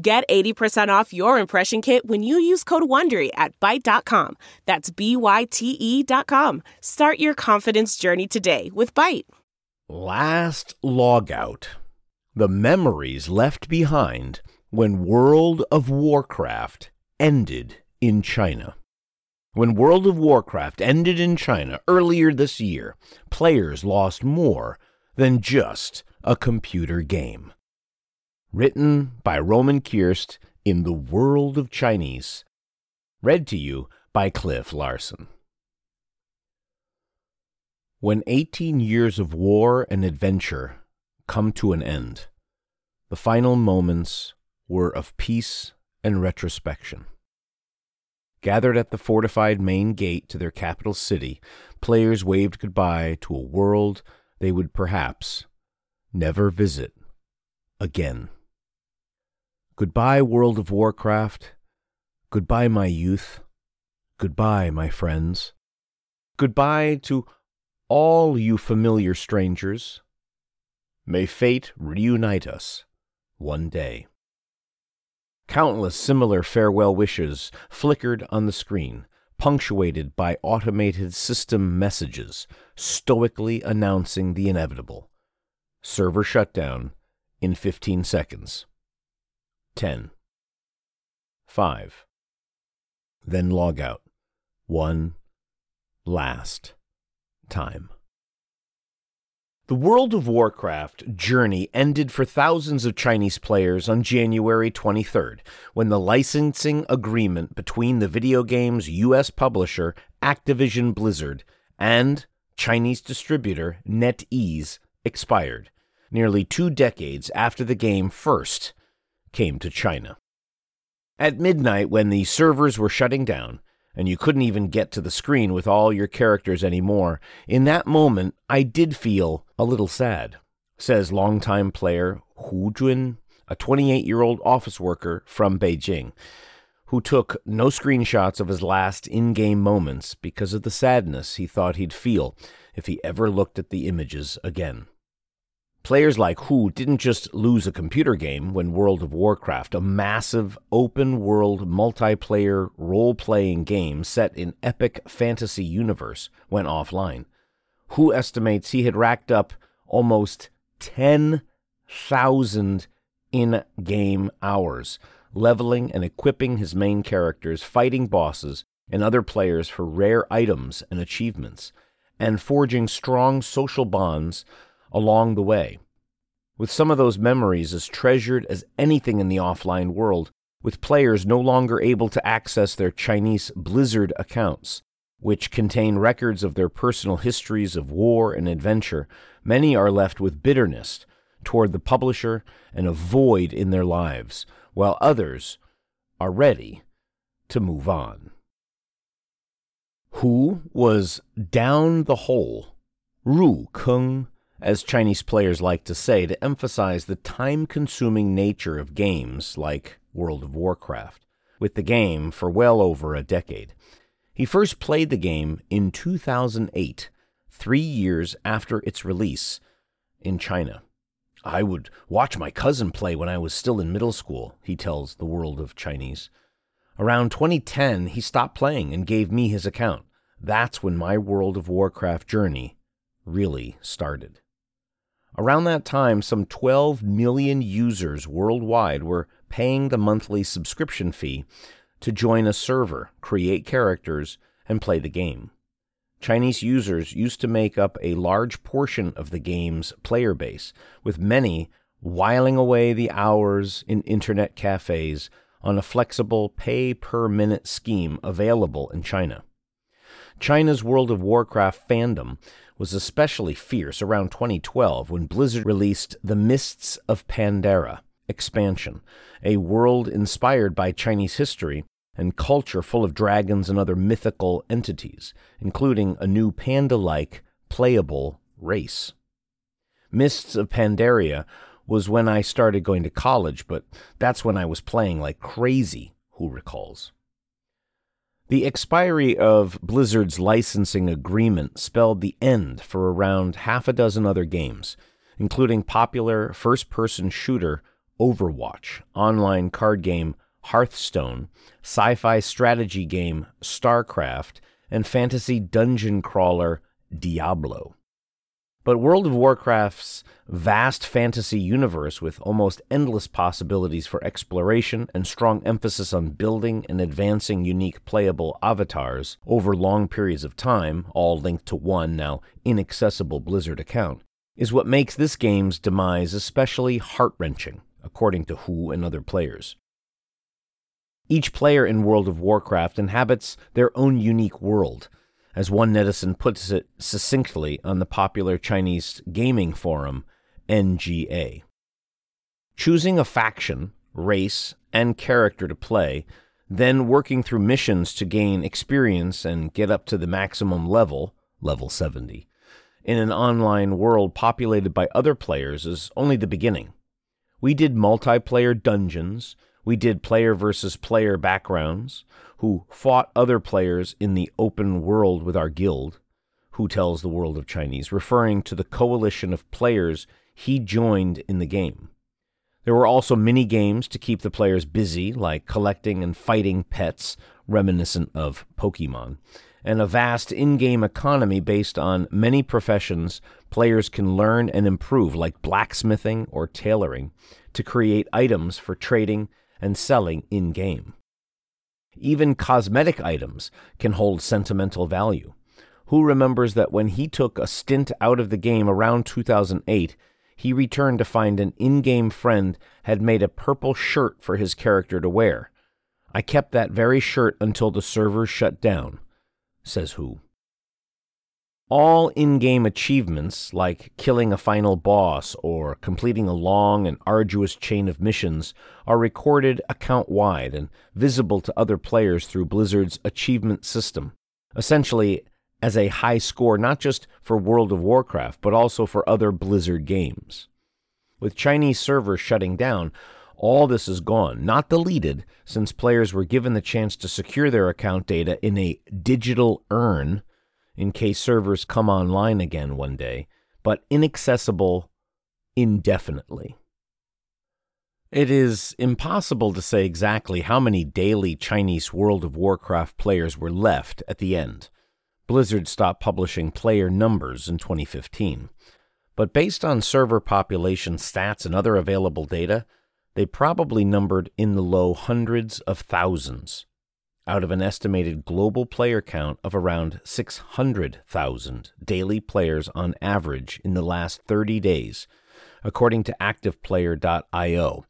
Get 80% off your impression kit when you use code WONDERY at Byte.com. That's B-Y-T-E dot com. Start your confidence journey today with Byte. Last logout. The memories left behind when World of Warcraft ended in China. When World of Warcraft ended in China earlier this year, players lost more than just a computer game. Written by Roman Kierst in The World of Chinese. Read to you by Cliff Larsen. When 18 years of war and adventure come to an end, the final moments were of peace and retrospection. Gathered at the fortified main gate to their capital city, players waved goodbye to a world they would perhaps never visit again. Goodbye, World of Warcraft. Goodbye, my youth. Goodbye, my friends. Goodbye to all you familiar strangers. May fate reunite us one day. Countless similar farewell wishes flickered on the screen, punctuated by automated system messages stoically announcing the inevitable. Server shutdown in 15 seconds. 10. 5. Then log out. One last time. The World of Warcraft journey ended for thousands of Chinese players on January 23rd, when the licensing agreement between the video game's U.S. publisher, Activision Blizzard, and Chinese distributor NetEase expired, nearly two decades after the game first came to China. At midnight, when the servers were shutting down, and you couldn't even get to the screen with all your characters anymore, in that moment I did feel a little sad, says longtime player Hu Jun, a 28 year old office worker from Beijing, who took no screenshots of his last in game moments because of the sadness he thought he'd feel if he ever looked at the images again. Players like Hu didn't just lose a computer game when World of Warcraft, a massive open world multiplayer role playing game set in epic fantasy universe, went offline. Hu estimates he had racked up almost 10,000 in game hours, leveling and equipping his main characters, fighting bosses and other players for rare items and achievements, and forging strong social bonds along the way. With some of those memories as treasured as anything in the offline world, with players no longer able to access their Chinese Blizzard accounts, which contain records of their personal histories of war and adventure, many are left with bitterness toward the publisher and a void in their lives, while others are ready to move on. Hu was down the hole, Ru Keng as Chinese players like to say, to emphasize the time consuming nature of games like World of Warcraft, with the game for well over a decade. He first played the game in 2008, three years after its release in China. I would watch my cousin play when I was still in middle school, he tells the world of Chinese. Around 2010, he stopped playing and gave me his account. That's when my World of Warcraft journey really started. Around that time, some 12 million users worldwide were paying the monthly subscription fee to join a server, create characters, and play the game. Chinese users used to make up a large portion of the game's player base, with many whiling away the hours in internet cafes on a flexible pay per minute scheme available in China. China's World of Warcraft fandom was especially fierce around 2012 when Blizzard released The Mists of Pandaria, Expansion, a world inspired by Chinese history and culture full of dragons and other mythical entities, including a new panda like playable race. Mists of Pandaria was when I started going to college, but that's when I was playing like crazy, Hu recalls. The expiry of Blizzard's licensing agreement spelled the end for around half a dozen other games, including popular first person shooter Overwatch, online card game Hearthstone, sci fi strategy game StarCraft, and fantasy dungeon crawler Diablo. But World of Warcraft's vast fantasy universe, with almost endless possibilities for exploration and strong emphasis on building and advancing unique playable avatars over long periods of time, all linked to one now inaccessible Blizzard account, is what makes this game's demise especially heart wrenching, according to Hu and other players. Each player in World of Warcraft inhabits their own unique world as one netizen puts it succinctly on the popular Chinese gaming forum NGA. Choosing a faction, race, and character to play, then working through missions to gain experience and get up to the maximum level, level 70, in an online world populated by other players is only the beginning. We did multiplayer dungeons, we did player versus player battlegrounds, who fought other players in the open world with our guild, Hu tells the world of Chinese, referring to the coalition of players he joined in the game. There were also mini games to keep the players busy, like collecting and fighting pets reminiscent of Pokemon, and a vast in game economy based on many professions players can learn and improve, like blacksmithing or tailoring, to create items for trading and selling in game. Even cosmetic items can hold sentimental value. Hu remembers that when he took a stint out of the game around 2008, he returned to find an in game friend had made a purple shirt for his character to wear. I kept that very shirt until the servers shut down, says Hu. All in game achievements, like killing a final boss or completing a long and arduous chain of missions, are recorded account wide and visible to other players through Blizzard's achievement system, essentially as a high score not just for World of Warcraft, but also for other Blizzard games. With Chinese servers shutting down, all this is gone, not deleted, since players were given the chance to secure their account data in a digital urn in case servers come online again one day, but inaccessible indefinitely. It is impossible to say exactly how many daily Chinese World of Warcraft players were left at the end. Blizzard stopped publishing player numbers in 2015. But based on server population stats and other available data, they probably numbered in the low hundreds of thousands out of an estimated global player count of around 600,000 daily players on average in the last 30 days, according to ActivePlayer.io.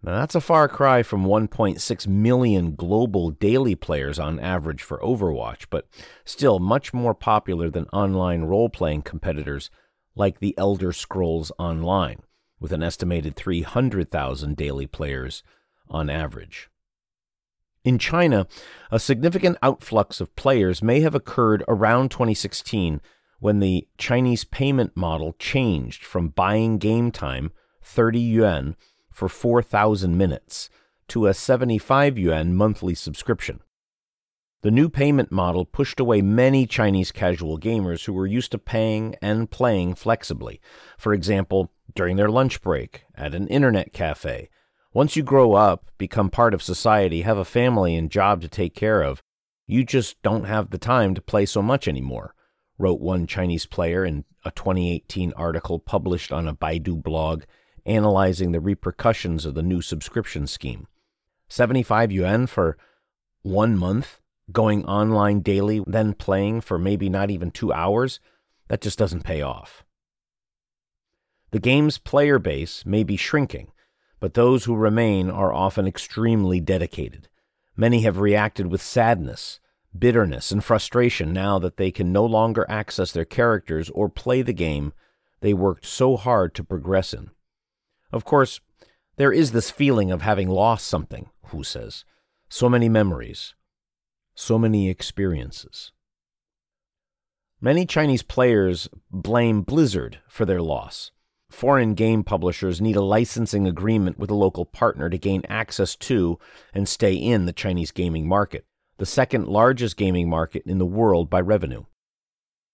Now, that's a far cry from 1.6 million global daily players on average for Overwatch, but still much more popular than online role playing competitors like the Elder Scrolls Online, with an estimated 300,000 daily players on average. In China, a significant outflux of players may have occurred around 2016 when the Chinese payment model changed from buying game time, 30 yuan, for 4,000 minutes, to a 75 yuan monthly subscription. The new payment model pushed away many Chinese casual gamers who were used to paying and playing flexibly, for example, during their lunch break, at an internet cafe, once you grow up, become part of society, have a family and job to take care of, you just don't have the time to play so much anymore, wrote one Chinese player in a 2018 article published on a Baidu blog analyzing the repercussions of the new subscription scheme. 75 yuan for one month, going online daily, then playing for maybe not even two hours, that just doesn't pay off. The game's player base may be shrinking, but those who remain are often extremely dedicated. Many have reacted with sadness, bitterness, and frustration now that they can no longer access their characters or play the game they worked so hard to progress in. Of course, There is this feeling of having lost something, Hu says. So many memories, so many experiences. Many Chinese players blame Blizzard for their loss. Foreign game publishers need a licensing agreement with a local partner to gain access to and stay in the Chinese gaming market, the second largest gaming market in the world by revenue.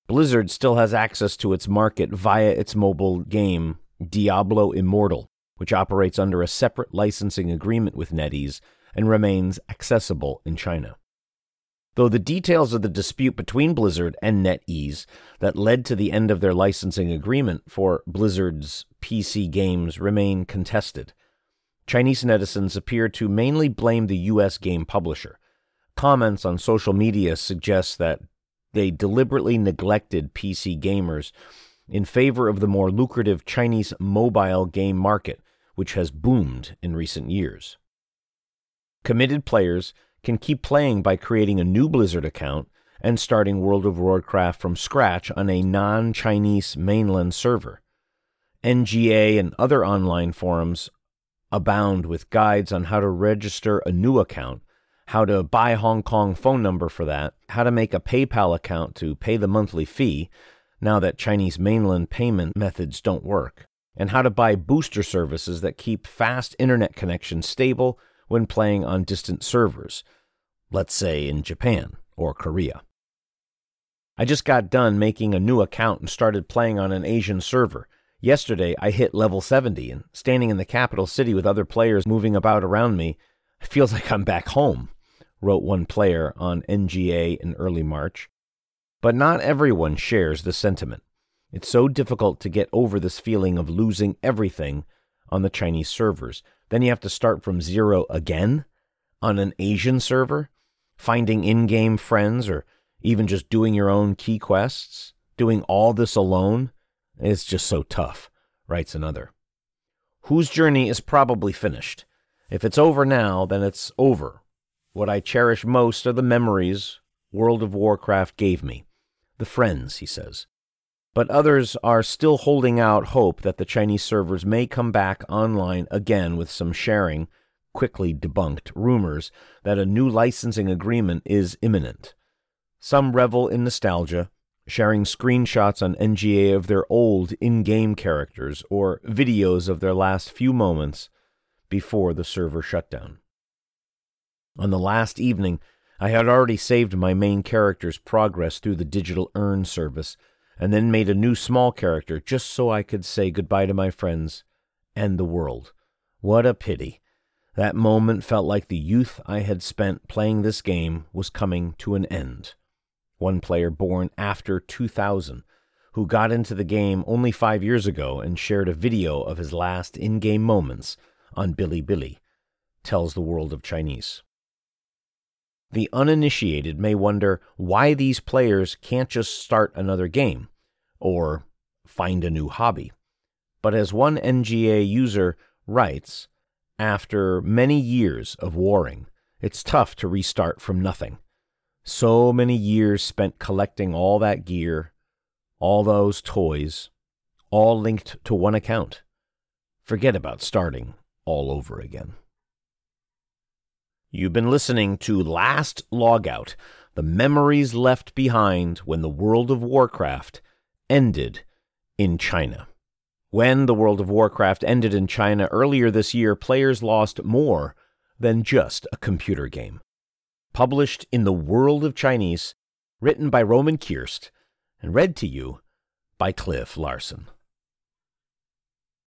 Blizzard still has access to its market via its mobile game, Diablo Immortal, which operates under a separate licensing agreement with NetEase and remains accessible in China. Though the details of the dispute between Blizzard and NetEase that led to the end of their licensing agreement for Blizzard's PC games remain contested, Chinese netizens appear to mainly blame the U.S. game publisher. Comments on social media suggest that they deliberately neglected PC gamers in favor of the more lucrative Chinese mobile game market, which has boomed in recent years. Committed players can keep playing by creating a new Blizzard account and starting World of Warcraft from scratch on a non Chinese mainland server. NGA and other online forums abound with guides on how to register a new account, how to buy Hong Kong phone number for that, how to make a PayPal account to pay the monthly fee now that Chinese mainland payment methods don't work, and how to buy booster services that keep fast internet connections stable when playing on distant servers, let's say in Japan or Korea. I just got done making a new account and started playing on an Asian server. Yesterday, I hit level 70, and standing in the capital city with other players moving about around me, it feels like I'm back home, wrote one player on NGA in early March. But not everyone shares the sentiment. It's so difficult to get over this feeling of losing everything on the Chinese servers. Then you have to start from zero again on an Asian server, finding in game friends or even just doing your own key quests. Doing all this alone is just so tough, writes another. Hu's journey is probably finished. If it's over now, then it's over. What I cherish most are the memories World of Warcraft gave me. The friends, he says but others are still holding out hope that the Chinese servers may come back online again with some sharing, quickly debunked rumors that a new licensing agreement is imminent. Some revel in nostalgia, sharing screenshots on NGA of their old in game characters or videos of their last few moments before the server shutdown. On the last evening, I had already saved my main character's progress through the digital urn service and then made a new small character just so I could say goodbye to my friends and the world. What a pity. That moment felt like the youth I had spent playing this game was coming to an end. One player born after 2000, who got into the game only five years ago and shared a video of his last in game moments on Bilibili, tells the world of Chinese. The uninitiated may wonder why these players can't just start another game or find a new hobby. But as one NGA user writes, after many years of warring, it's tough to restart from nothing. So many years spent collecting all that gear, all those toys, all linked to one account. Forget about starting all over again. You've been listening to Last Logout The Memories Left Behind When the World of Warcraft Ended in China. When the World of Warcraft ended in China earlier this year, players lost more than just a computer game. Published in the World of Chinese, written by Roman Kierst, and read to you by Cliff Larsen.